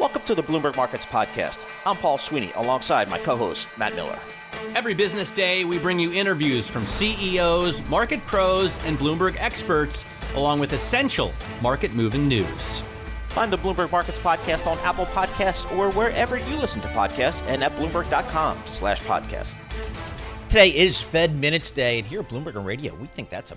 Welcome to the Bloomberg Markets Podcast. I'm Paul Sweeney alongside my co host, Matt Miller. Every business day, we bring you interviews from CEOs, market pros, and Bloomberg experts, along with essential market moving news. Find the Bloomberg Markets Podcast on Apple Podcasts or wherever you listen to podcasts and at Bloomberg.com slash podcast. Today is Fed Minutes Day, and here at Bloomberg and Radio, we think that's a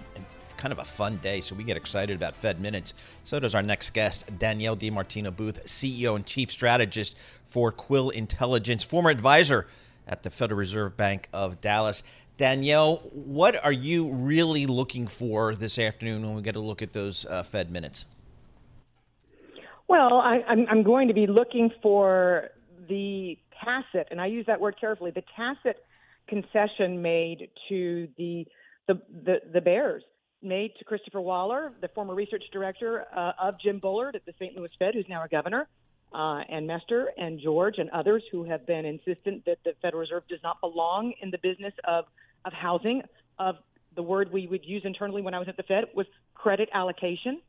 kind of a fun day, so we get excited about Fed Minutes. So does our next guest, Danielle DiMartino Booth, CEO and Chief Strategist for Quill Intelligence, former advisor at the Federal Reserve Bank of Dallas. Danielle, what are you really looking for this afternoon when we get a look at those uh, Fed minutes? Well, I, I'm, I'm going to be looking for the tacit, and I use that word carefully, the tacit concession made to the the, the, the Bears made to Christopher Waller, the former research director uh, of Jim Bullard at the St. Louis Fed, who's now a governor, uh, and Mester and George and others who have been insistent that the Federal Reserve does not belong in the business of, of housing, of the word we would use internally when I was at the Fed was credit allocation.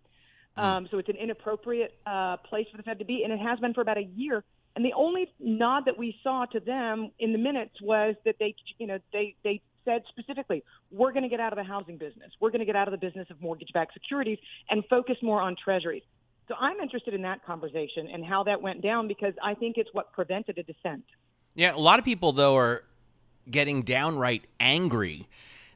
Mm. Um, so it's an inappropriate uh, place for the Fed to be, and it has been for about a year. And the only nod that we saw to them in the minutes was that they, you know, they they said specifically, we're going to get out of the housing business. We're going to get out of the business of mortgage backed securities and focus more on treasuries. So I'm interested in that conversation and how that went down because I think it's what prevented a dissent. Yeah, a lot of people, though, are getting downright angry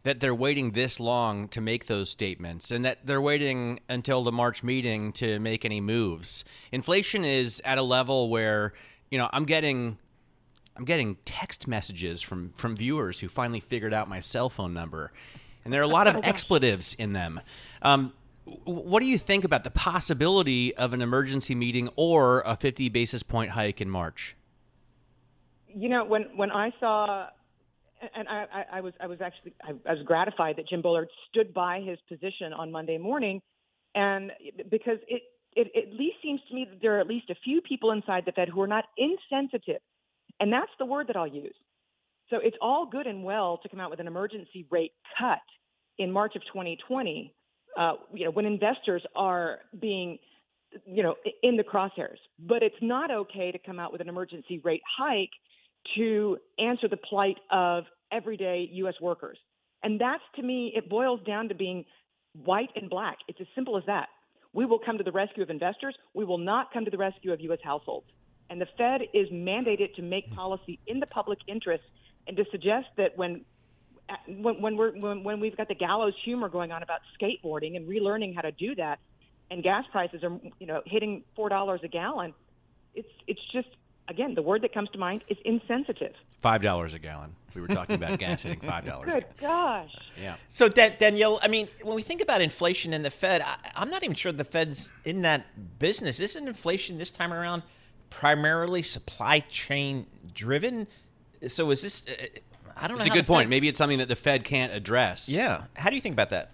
that they're waiting this long to make those statements and that they're waiting until the March meeting to make any moves. Inflation is at a level where, you know, I'm getting I'm getting text messages from from viewers who finally figured out my cell phone number, and there are a lot of oh, expletives in them. Um, what do you think about the possibility of an emergency meeting or a 50 basis point hike in March? You know, when when I saw, and I, I, I was I was actually I, I was gratified that Jim Bullard stood by his position on Monday morning, and because it it at least seems to me that there are at least a few people inside the Fed who are not insensitive and that's the word that I'll use. So it's all good and well to come out with an emergency rate cut in March of 2020, uh, you know, when investors are being, you know, in the crosshairs. But it's not okay to come out with an emergency rate hike to answer the plight of everyday U.S. workers. And that's to me, it boils down to being white and black. It's as simple as that. We will come to the rescue of investors. We will not come to the rescue of U.S. households. And the Fed is mandated to make hmm. policy in the public interest and to suggest that when when, when we're when, when we've got the gallows humor going on about skateboarding and relearning how to do that, and gas prices are you know hitting four dollars a gallon, it's it's just again the word that comes to mind is insensitive. Five dollars a gallon. We were talking about gas hitting five dollars. Good gosh. Yeah. So Dan- Danielle, I mean, when we think about inflation and the Fed, I, I'm not even sure the Fed's in that business. Isn't inflation this time around? Primarily supply chain driven? So is this? Uh, I don't it's know. It's a good point. Fed, Maybe it's something that the Fed can't address. Yeah. How do you think about that?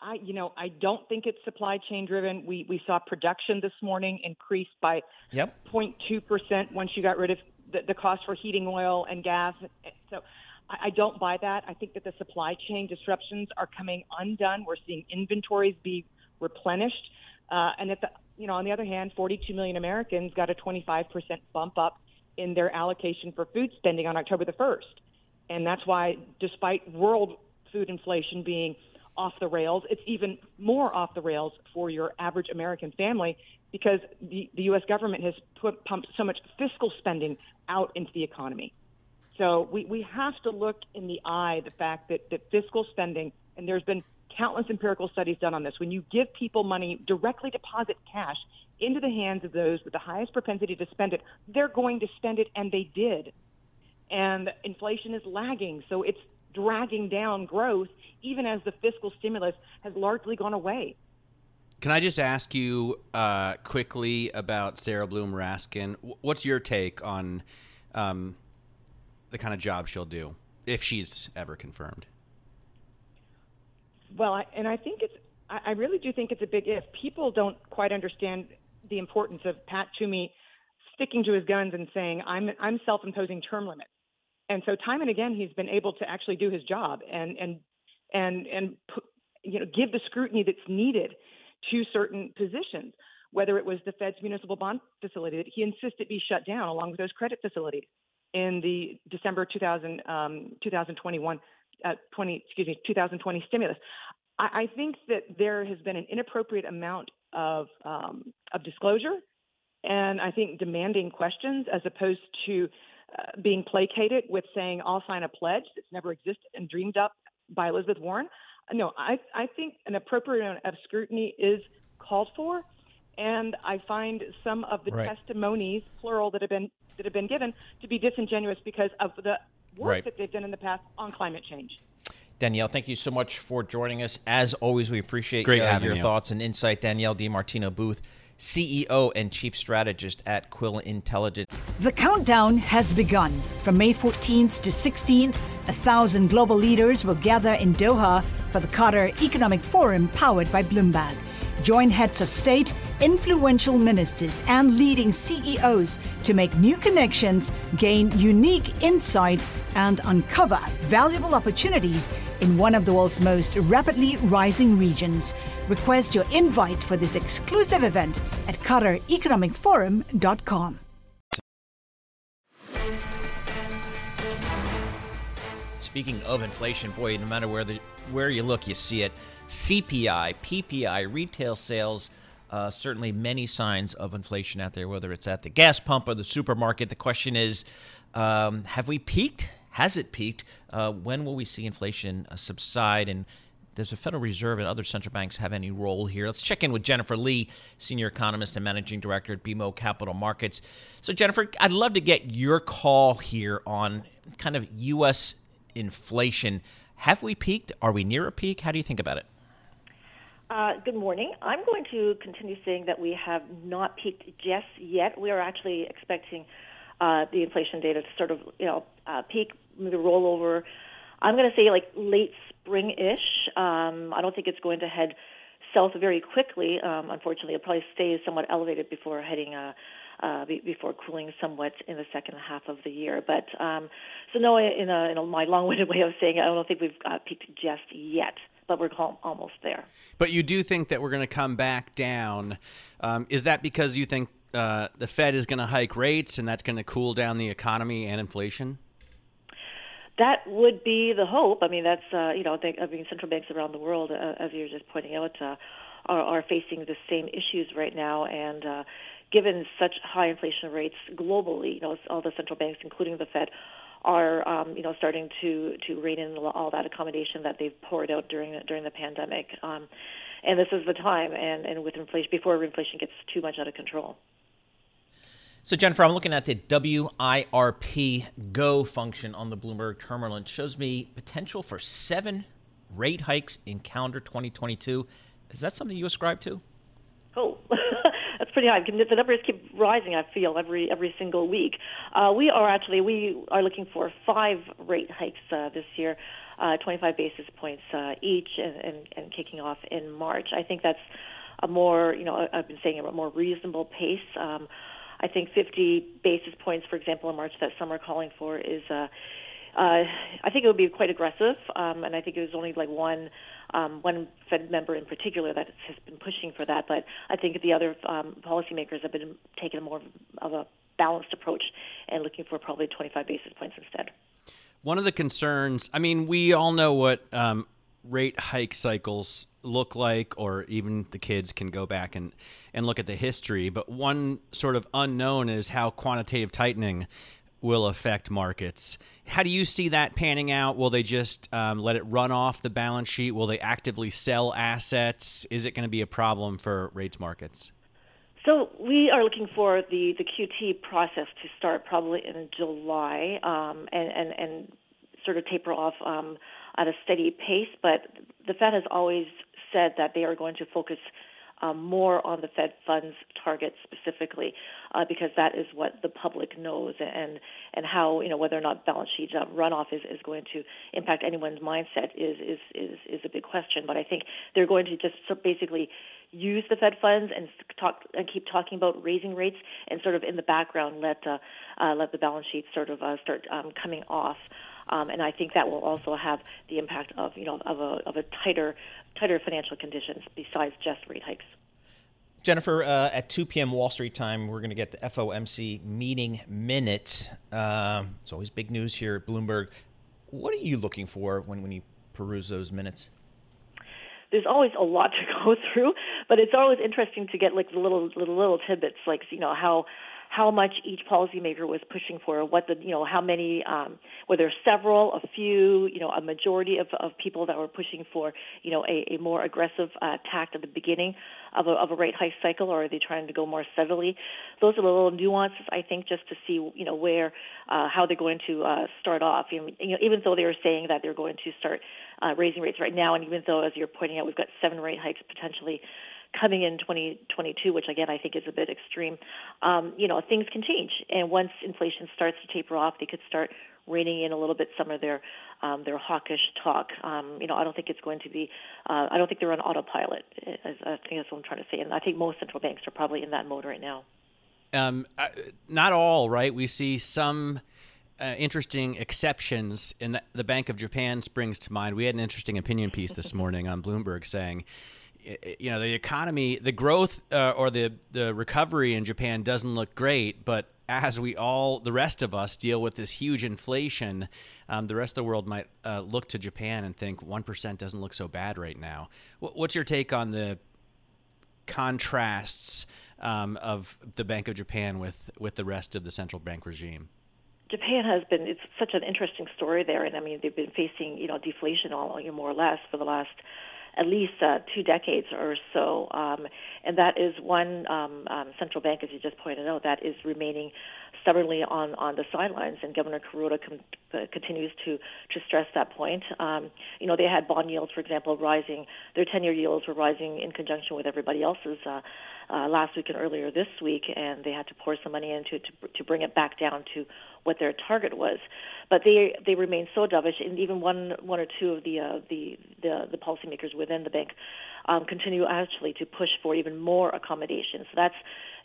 I, you know, I don't think it's supply chain driven. We we saw production this morning increase by yep. 0.2 percent once you got rid of the, the cost for heating oil and gas. So I, I don't buy that. I think that the supply chain disruptions are coming undone. We're seeing inventories be replenished, uh, and at the you know, on the other hand, 42 million Americans got a 25% bump up in their allocation for food spending on October the 1st. And that's why, despite world food inflation being off the rails, it's even more off the rails for your average American family because the, the U.S. government has put, pumped so much fiscal spending out into the economy. So we, we have to look in the eye the fact that, that fiscal spending, and there's been countless empirical studies done on this. When you give people money, directly deposit cash into the hands of those with the highest propensity to spend it, they're going to spend it, and they did. And inflation is lagging, so it's dragging down growth, even as the fiscal stimulus has largely gone away. Can I just ask you uh, quickly about Sarah Bloom Raskin? What's your take on um, the kind of job she'll do if she's ever confirmed? Well, I, and I think it's, I really do think it's a big if. People don't quite understand the importance of Pat Toomey sticking to his guns and saying, I'm, I'm self imposing term limits. And so time and again, he's been able to actually do his job and, and, and, and, you know, give the scrutiny that's needed to certain positions, whether it was the Fed's municipal bond facility that he insisted be shut down along with those credit facilities in the December 2000, um, 2021, uh, 20, excuse me, 2020 stimulus. I, I, think that there has been an inappropriate amount of, um, of disclosure and I think demanding questions as opposed to uh, being placated with saying, I'll sign a pledge that's never existed and dreamed up by Elizabeth Warren no, I, I think an appropriate amount of scrutiny is called for, and I find some of the right. testimonies, plural, that have been that have been given to be disingenuous because of the work right. that they've done in the past on climate change. Danielle, thank you so much for joining us. As always, we appreciate Great uh, your you. thoughts and insight. Danielle DiMartino Booth, CEO and Chief Strategist at Quill Intelligence. The countdown has begun. From May 14th to 16th, a thousand global leaders will gather in Doha for the Qatar Economic Forum powered by Bloomberg. Join heads of state, influential ministers, and leading CEOs to make new connections, gain unique insights, and uncover valuable opportunities in one of the world's most rapidly rising regions. Request your invite for this exclusive event at QatarEconomicForum.com. Speaking of inflation, boy, no matter where the where you look, you see it. CPI, PPI, retail sales. Uh, certainly, many signs of inflation out there, whether it's at the gas pump or the supermarket. The question is, um, have we peaked? Has it peaked? Uh, when will we see inflation uh, subside? And does the Federal Reserve and other central banks have any role here? Let's check in with Jennifer Lee, senior economist and managing director at BMO Capital Markets. So, Jennifer, I'd love to get your call here on kind of U.S inflation. Have we peaked? Are we near a peak? How do you think about it? Uh, good morning. I'm going to continue saying that we have not peaked just yet. We are actually expecting uh, the inflation data to sort of, you know, uh, peak, maybe roll over. I'm going to say like late spring-ish. Um, I don't think it's going to head south very quickly. Um, unfortunately, it'll probably stays somewhat elevated before heading uh, uh, be, before cooling somewhat in the second half of the year. But um, so no, in, a, in a, my long-winded way of saying it, I don't think we've uh, peaked just yet. But we're almost there. But you do think that we're going to come back down. Um, is that because you think uh, the Fed is going to hike rates and that's going to cool down the economy and inflation? that would be the hope. I mean, that's uh, you know, I mean, central banks around the world, uh, as you're just pointing out, uh, are, are facing the same issues right now, and uh, given such high inflation rates globally, you know, all the central banks, including the Fed, are um, you know starting to to rein in all that accommodation that they've poured out during the, during the pandemic. Um, and this is the time, and, and with inflation before inflation gets too much out of control. So, Jennifer, I'm looking at the WIRP Go function on the Bloomberg terminal. It shows me potential for seven rate hikes in calendar 2022. Is that something you ascribe to? Oh, pretty high. The numbers keep rising. I feel every every single week. Uh, we are actually we are looking for five rate hikes uh, this year, uh, 25 basis points uh, each, and, and, and kicking off in March. I think that's a more you know I've been saying a more reasonable pace. Um, I think 50 basis points, for example, in March that some are calling for is. Uh, uh, I think it would be quite aggressive, um, and I think it was only like one um, one Fed member in particular that has been pushing for that. But I think the other um, policymakers have been taking a more of a balanced approach and looking for probably 25 basis points instead. One of the concerns, I mean, we all know what um, rate hike cycles look like, or even the kids can go back and, and look at the history. But one sort of unknown is how quantitative tightening will affect markets. How do you see that panning out? Will they just um, let it run off the balance sheet? Will they actively sell assets? Is it going to be a problem for rates markets? So we are looking for the, the QT process to start probably in July um, and, and, and sort of taper off um, at a steady pace. But the Fed has always said that they are going to focus um, more on the Fed funds target specifically, uh, because that is what the public knows, and and how you know whether or not balance sheet uh, runoff is, is going to impact anyone's mindset is is is is a big question. But I think they're going to just basically use the Fed funds and talk and keep talking about raising rates, and sort of in the background let uh, uh, let the balance sheet sort of uh, start um, coming off. Um, and I think that will also have the impact of you know of a of a tighter tighter financial conditions besides just rate hikes. Jennifer, uh, at 2 p.m. Wall Street time, we're going to get the FOMC meeting minutes. Um, it's always big news here at Bloomberg. What are you looking for when, when you peruse those minutes? There's always a lot to go through, but it's always interesting to get like the little little little tidbits, like you know how how much each policymaker was pushing for, what the you know how many um, whether several, a few, you know, a majority of, of people that were pushing for you know a, a more aggressive uh, tact at the beginning of a, of a rate hike cycle, or are they trying to go more steadily? Those are the little nuances I think just to see you know where uh, how they're going to uh, start off. You know, even though they were saying that they're going to start uh, raising rates right now, and even though as you're pointing out we've got seven rate hikes potentially coming in 2022, which again I think is a bit extreme, um, you know, things can change. And once inflation starts to taper off, they could start reining in a little bit some of their um, their hawkish talk. Um, you know, I don't think it's going to be. Uh, I don't think they're on autopilot. As, I think that's what I'm trying to say. And I think most central banks are probably in that mode right now. Um, not all, right? We see some. Uh, interesting exceptions, and the, the Bank of Japan springs to mind. We had an interesting opinion piece this morning on Bloomberg saying you know the economy the growth uh, or the the recovery in Japan doesn't look great but as we all the rest of us deal with this huge inflation um, the rest of the world might uh, look to Japan and think 1% doesn't look so bad right now. What's your take on the contrasts um, of the Bank of Japan with with the rest of the central bank regime? Japan has been it's such an interesting story there and I mean they've been facing you know deflation all more or less for the last at least uh, two decades or so. Um, and that is one um, um, central bank, as you just pointed out, that is remaining stubbornly on, on the sidelines. And Governor Kuroda com- uh, continues to, to stress that point. Um, you know, they had bond yields, for example, rising. Their 10-year yields were rising in conjunction with everybody else's uh, uh, last week and earlier this week, and they had to pour some money into to, to bring it back down to what their target was. But they they remain so dovish, and even one one or two of the uh, the, the the policymakers within the bank um, continue actually to push for even more accommodations. So that's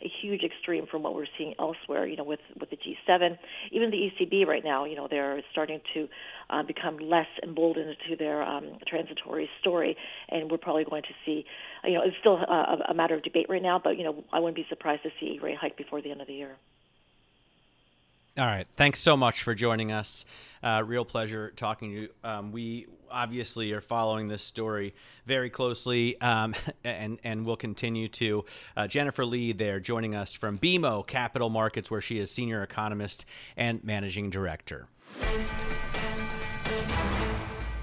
a huge extreme from what we're seeing elsewhere. You know, with with the G7, even the ECB right now, you know, they're starting to uh, become less emboldened to their um, transitory story, and we're probably going to see. You know, it's still a, a matter of debate right now, but you know, I wouldn't be surprised to see a rate hike before the end of the year. All right. Thanks so much for joining us. Uh, real pleasure talking to you. Um, we obviously are following this story very closely, um, and and will continue to. Uh, Jennifer Lee there joining us from BMO Capital Markets, where she is senior economist and managing director.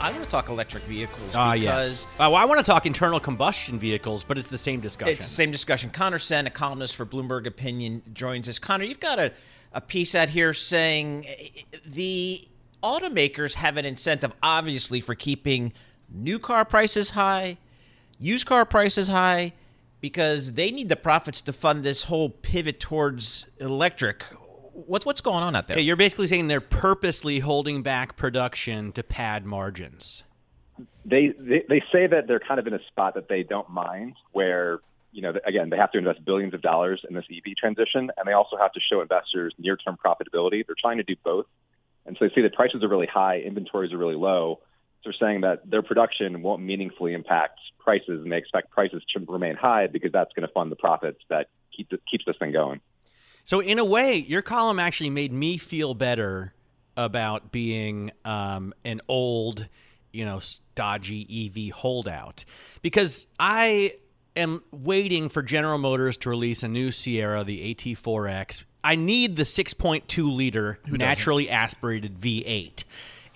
I want to talk electric vehicles Ah, because yes. Uh, well, I want to talk internal combustion vehicles, but it's the same discussion. it's the same discussion. Conor Sen, a columnist for Bloomberg Opinion, joins us. Conor, you've got a, a piece out here saying eh, the automakers have an incentive, obviously, for keeping new car prices high, used car prices high, because they need the profits to fund this whole pivot towards electric. What's what's going on out there? Yeah, you're basically saying they're purposely holding back production to pad margins. they, they they say that they're kind of in a spot that they don't mind where you know again they have to invest billions of dollars in this EV transition and they also have to show investors near-term profitability. They're trying to do both, and so they see that prices are really high, inventories are really low. So they're saying that their production won't meaningfully impact prices, and they expect prices to remain high because that's going to fund the profits that keep the, keeps this thing going. So in a way, your column actually made me feel better about being um, an old, you know, dodgy EV holdout because I am waiting for General Motors to release a new Sierra, the AT4X. I need the 6.2 liter naturally aspirated V8.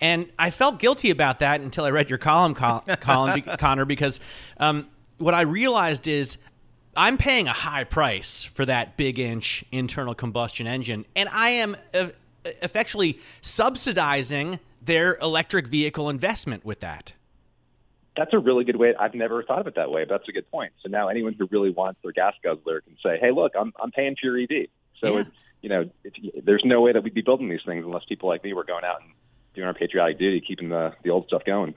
And I felt guilty about that until I read your column, Col- Colin, be- Conor, because um, what I realized is I'm paying a high price for that big inch internal combustion engine, and I am uh, effectually subsidizing their electric vehicle investment with that. That's a really good way. I've never thought of it that way, but that's a good point. So now anyone who really wants their gas guzzler can say, "Hey, look, I'm I'm paying for your EV." So Yeah. it, you know, if, there's no way that we'd be building these things unless people like me were going out and doing our patriotic duty, keeping the the old stuff going.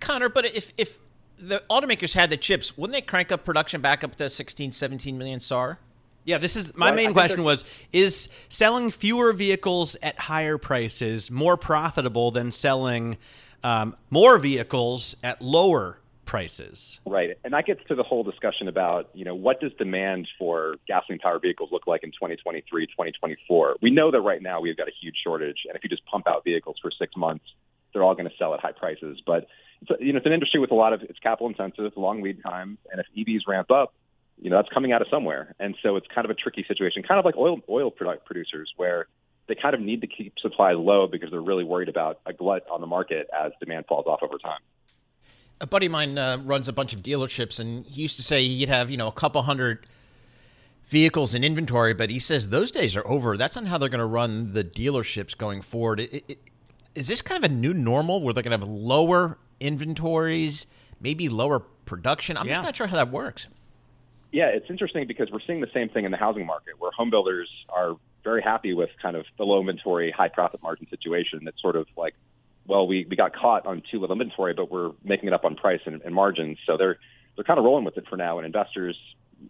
Conor, but if if the automakers had the chips, wouldn't they crank up production back up to 16, 17 million SAR? Yeah, this is my Well, main question was is selling fewer vehicles at higher prices more profitable than selling um, more vehicles at lower prices? Right. And that gets to the whole discussion about, you know, what does demand for gasoline powered vehicles look like in 2023, 2024? We know that right now we've got a huge shortage. And if you just pump out vehicles for six months, they're all going to sell at high prices. But, it's you know, it's an industry with a lot of, it's capital intensive, long lead times. And if EVs ramp up, you know, that's coming out of somewhere. And so it's kind of a tricky situation, kind of like oil, oil product producers where they kind of need to keep supply low because they're really worried about a glut on the market as demand falls off over time. A buddy of mine uh, runs a bunch of dealerships, and he used to say he'd have you know a couple hundred vehicles in inventory, but he says those days are over. That's not how they're going to run the dealerships going forward. It, it, is this kind of a new normal where they're going to have lower inventories, maybe lower production? I'm Yeah. just not sure how that works. Yeah, it's interesting because we're seeing the same thing in the housing market where home builders are very happy with kind of the low inventory, high profit margin situation. That's sort of like, well, we, we got caught on too little inventory, but we're making it up on price and, and margins. So they're they're kind of rolling with it for now, and investors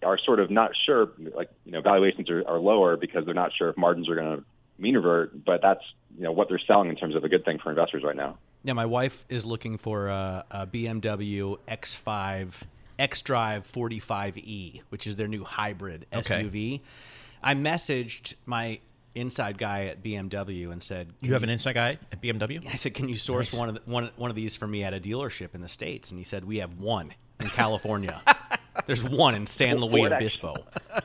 are sort of not sure. Like you know, valuations are, are lower because they're not sure if margins are going to mean revert. But that's you know what they're selling in terms of a good thing for investors right now. Yeah, my wife is looking for a, a BMW X5 X-Drive 45e, which is their new hybrid Okay. SUV. I messaged my inside guy at BMW and said, You have an inside guy at BMW? I said, "Can you source one of the, one one of these for me at a dealership in the states?" And he said, "We have one in California. There's one in San Well, Luis Ford Obispo."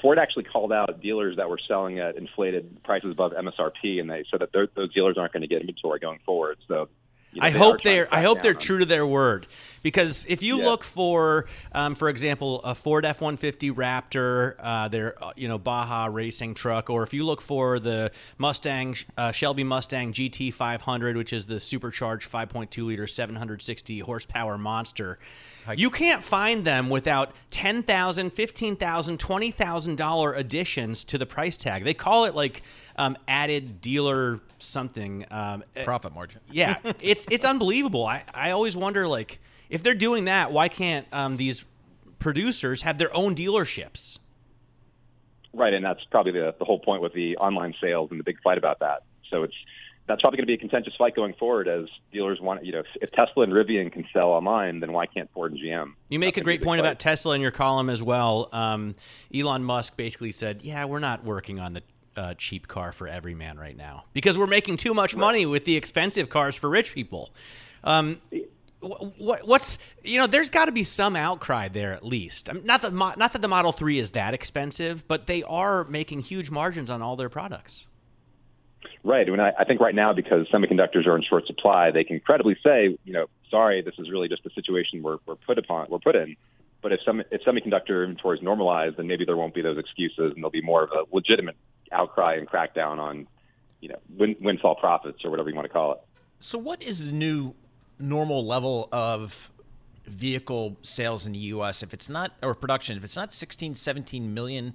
Ford actually called out dealers that were selling at inflated prices above MSRP, and they said that those those dealers aren't going to get inventory going forward. So, you know, I they hope they're I hope they're true to their word because if you Yeah. look for, um, for example, a Ford F one fifty Raptor, uh, their uh, you know Baja racing truck, or if you look for the Mustang uh, Shelby Mustang GT five hundred, which is the supercharged five point two liter seven hundred sixty horsepower monster. You can't find them without $10,000, $15,000, $20,000 additions to the price tag. They call it like um, added dealer something. Um, Profit margin. yeah, it's it's unbelievable. I, I always wonder like if they're doing that, why can't um, these producers have their own dealerships? Right, and that's probably the, the whole point with the online sales and the big fight about that. So it's that's probably going to be a contentious fight going forward as dealers want, you know, if, if Tesla and Rivian can sell online, then why can't Ford and GM? You make That's a great point fight. about Tesla in your column as well. Um, Elon Musk basically said, "Yeah, we're not working on the uh, cheap car for every man right now because we're making too much money with the expensive cars for rich people." Um, what, what's you know? There's got to be some outcry there at least. I mean, not that not that the Model Three is that expensive, but they are making huge margins on all their products. Right. And I, I think right now, because semiconductors are in short supply, they can credibly say, you know, sorry, this is really just the situation we're, we're put upon, we're put in. But if some if semiconductor inventory is normalized, then maybe there won't be those excuses, and there'll be more of a legitimate outcry and crackdown on, you know, win, windfall profits or whatever you want to call it. So, what is the new normal level of vehicle sales in the U.S. if it's not, or production, if it's not 16, 17 million?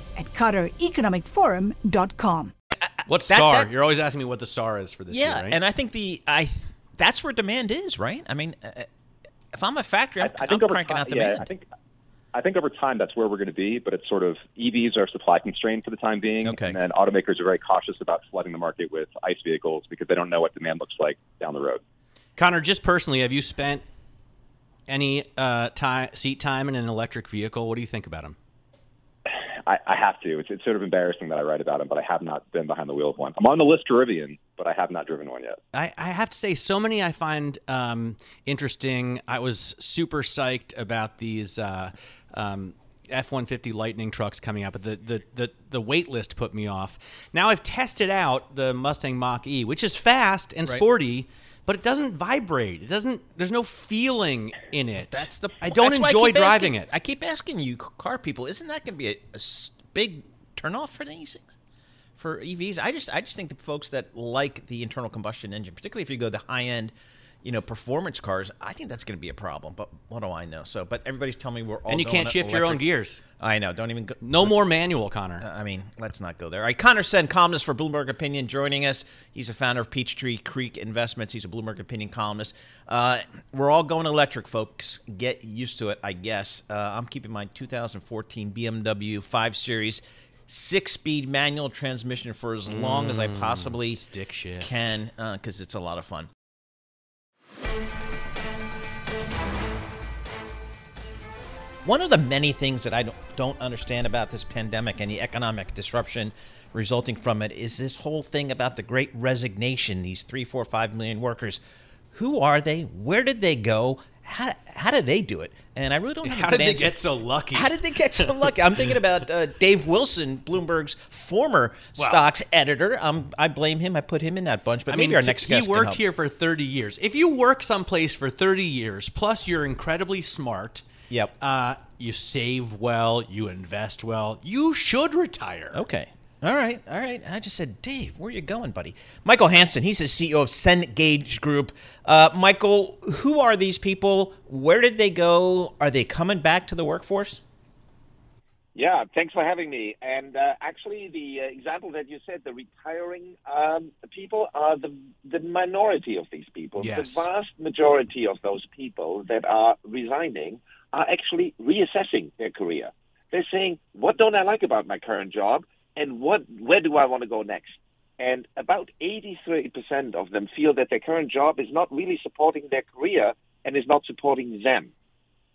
at QatarEconomicForum.com. What's That- SAR? that- You're always asking me what the SAR is for this yeah, year, right? and I think the I that's where demand is, right? I mean, uh, if I'm a factory, I'm, I think I'm cranking time, out demand. Yeah, I think I think over time that's where we're going to be, but it's sort of EVs are supply constrained for the time being, Okay. and then automakers are very cautious about flooding the market with ICE vehicles because they don't know what demand looks like down the road. Conor, just personally, have you spent any uh, time seat time in an electric vehicle? What do you think about them? I, I have to. It's, it's sort of embarrassing that I write about them, but I have not been behind the wheel of one. I'm on the list to Rivian, but I have not driven one yet. I, I have to say, so many I find um, interesting. I was super psyched about these. Uh, um, F-150 Lightning trucks coming out, but the, the, the, the wait list put me off. Now I've tested out the Mustang Mach-E, which is fast and Right. sporty, but it doesn't vibrate. It doesn't. There's no feeling in it. That's the. I don't enjoy keep driving asking- it. I keep asking you, car people, isn't that going to be a big turnoff for these things? For EVs, I just, I just think the folks that like the internal combustion engine, particularly if you go the high end, you know, performance cars, I think that's going to be a problem. But what do I know? So, but everybody's telling me we're all and you can't shift your own gears. I know. Don't even go. No more manual, Conor. I mean, let's not go there. All right, Conor Sen, columnist for Bloomberg Opinion, joining us. He's a founder of Peachtree Creek Investments. He's a Bloomberg Opinion columnist. Uh, we're all going electric, folks. Get used to it, I guess. Uh, I'm keeping my 2014 BMW 5 Series six-speed manual transmission for as long as I possibly stick shift. can, because it's a lot of fun. One of the many things that I don't, don't understand about this pandemic and the economic disruption resulting from it is this whole thing about the great resignation, these three, four, five million workers. Who are they? Where did they go? How, how did they do it? And I really don't How did they answer. get so lucky? How did they get so lucky? I'm thinking about uh, Dave Wilson, Bloomberg's former stocks editor. Um, I blame him. I put him in that bunch. But I maybe mean, our next he guest can worked here for 30 years. If you work someplace for 30 years, plus you're incredibly smart, Yep. uh, you save well, you invest well, you should retire. Okay. All right. All right. I just said, Dave, where are you going, buddy? Michael Hansen. He's the CEO of Cengage Group. Uh, Michael, who are these people? Where did they go? Are they coming back to the workforce? Yeah, thanks for having me. And uh, actually, the uh, example that you said, the retiring um, people, are the the minority of these people. Yes. The vast majority of those people that are resigning are actually reassessing their career. They're saying, "What don't I like about my current job, and what where do I want to go next?" And about 83% of them feel that their current job is not really supporting their career and is not supporting them.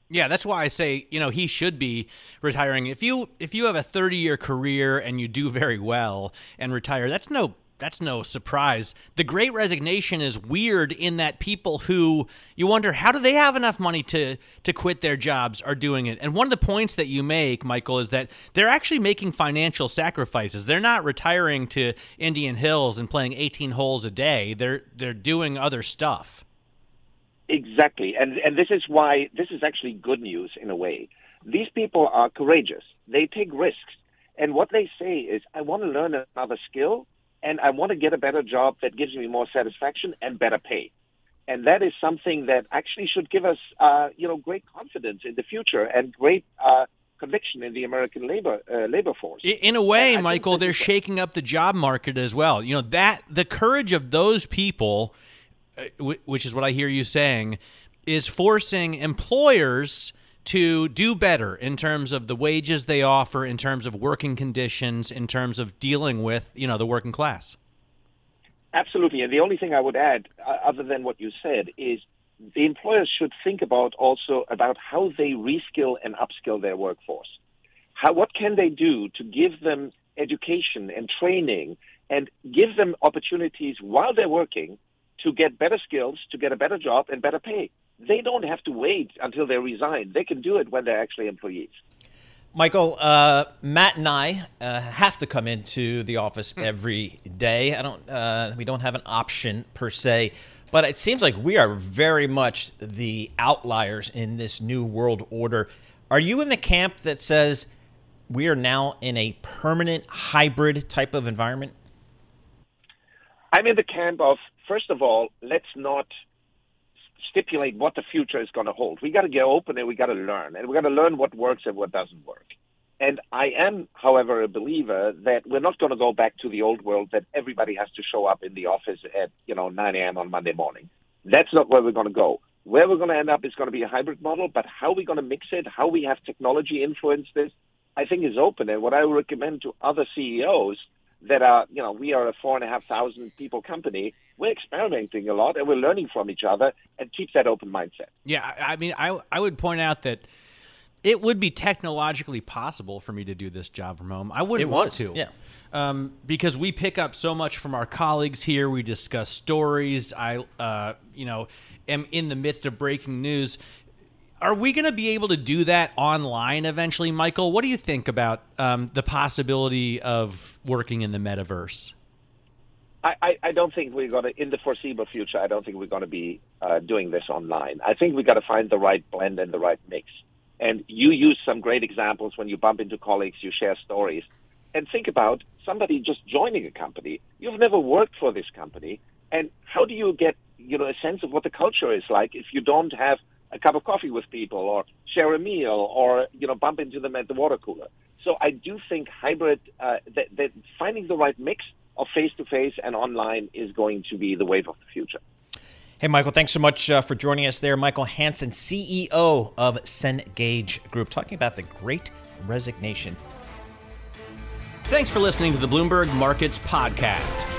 Yeah, that's why I say, you know, he should be retiring. If you if you have a 30-year career and you do very well and retire, that's no that's no surprise. The great resignation is weird in that people who you wonder how do they have enough money to to quit their jobs are doing it. And one of the points that you make, Michael, is that they're actually making financial sacrifices. They're not retiring to Indian Hills and playing 18 holes a day. They're they're doing other stuff. Exactly. And, and this is why this is actually good news in a way. These people are courageous. They take risks. And what they say is, I want to learn another skill and I want to get a better job that gives me more satisfaction and better pay. And that is something that actually should give us, uh, you know, great confidence in the future and great uh, conviction in the American labor uh, labor force. In a way, Michael, they're shaking up the job market as well. You know that the courage of those people, uh, which is what I hear you saying, is forcing employers to do better in terms of the wages they offer, in terms of working conditions, in terms of dealing with you know the working class. Absolutely. And the only thing I would add, uh, other than what you said, is the employers should think about also about how they reskill and upskill their workforce. How, what can they do to give them education and training and give them opportunities while they're working to get better skills, to get a better job and better pay? They don't have to wait until they resign. They can do it when they're actually employees. Michael, uh, Matt and I uh, have to come into the office every day. I don't. Uh, we don't have an option per se, but it seems like we are very much the outliers in this new world order. Are you in the camp that says we are now in a permanent hybrid type of environment? I'm in the camp of, first of all, let's not stipulate what the future is going to hold. We got to get open and we got to learn, and we got to learn what works and what doesn't work. And I am, however, a believer that we're not going to go back to the old world that everybody has to show up in the office at you know 9 a.m. on Monday morning. That's not where we're going to go. Where we're going to end up is going to be a hybrid model, but how we're going to mix it, how we have technology influence this, I think is open. And what I recommend to other CEOs that are, you know, we are a four and a half thousand people company. We're experimenting a lot and we're learning from each other and keep that open mindset. Yeah, I I mean, I I would point out that it would be technologically possible for me to do this job from home. I wouldn't want to. yeah. Um, because we pick up so much from our colleagues here. We discuss stories. I, uh, you know, am in the midst of breaking news. Are we going to be able to do that online eventually, Michael? What do you think about um, the possibility of working in the metaverse? I, I, don't think we're going to, in the foreseeable future, I don't think we're going to be uh, doing this online. I think we've got to find the right blend and the right mix. And you use some great examples when you bump into colleagues, you share stories. And think about somebody just joining a company. You've never worked for this company. And how do you get, you know, a sense of what the culture is like if you don't have a cup of coffee with people or share a meal or, you know, bump into them at the water cooler? So I do think hybrid, uh, that, that finding the right mix of face to face and online is going to be the wave of the future. Hey, Michael, thanks so much uh, for joining us there. Michael Hansen, CEO of Cengage Group, talking about the great resignation. Thanks for listening to the Bloomberg Markets Podcast.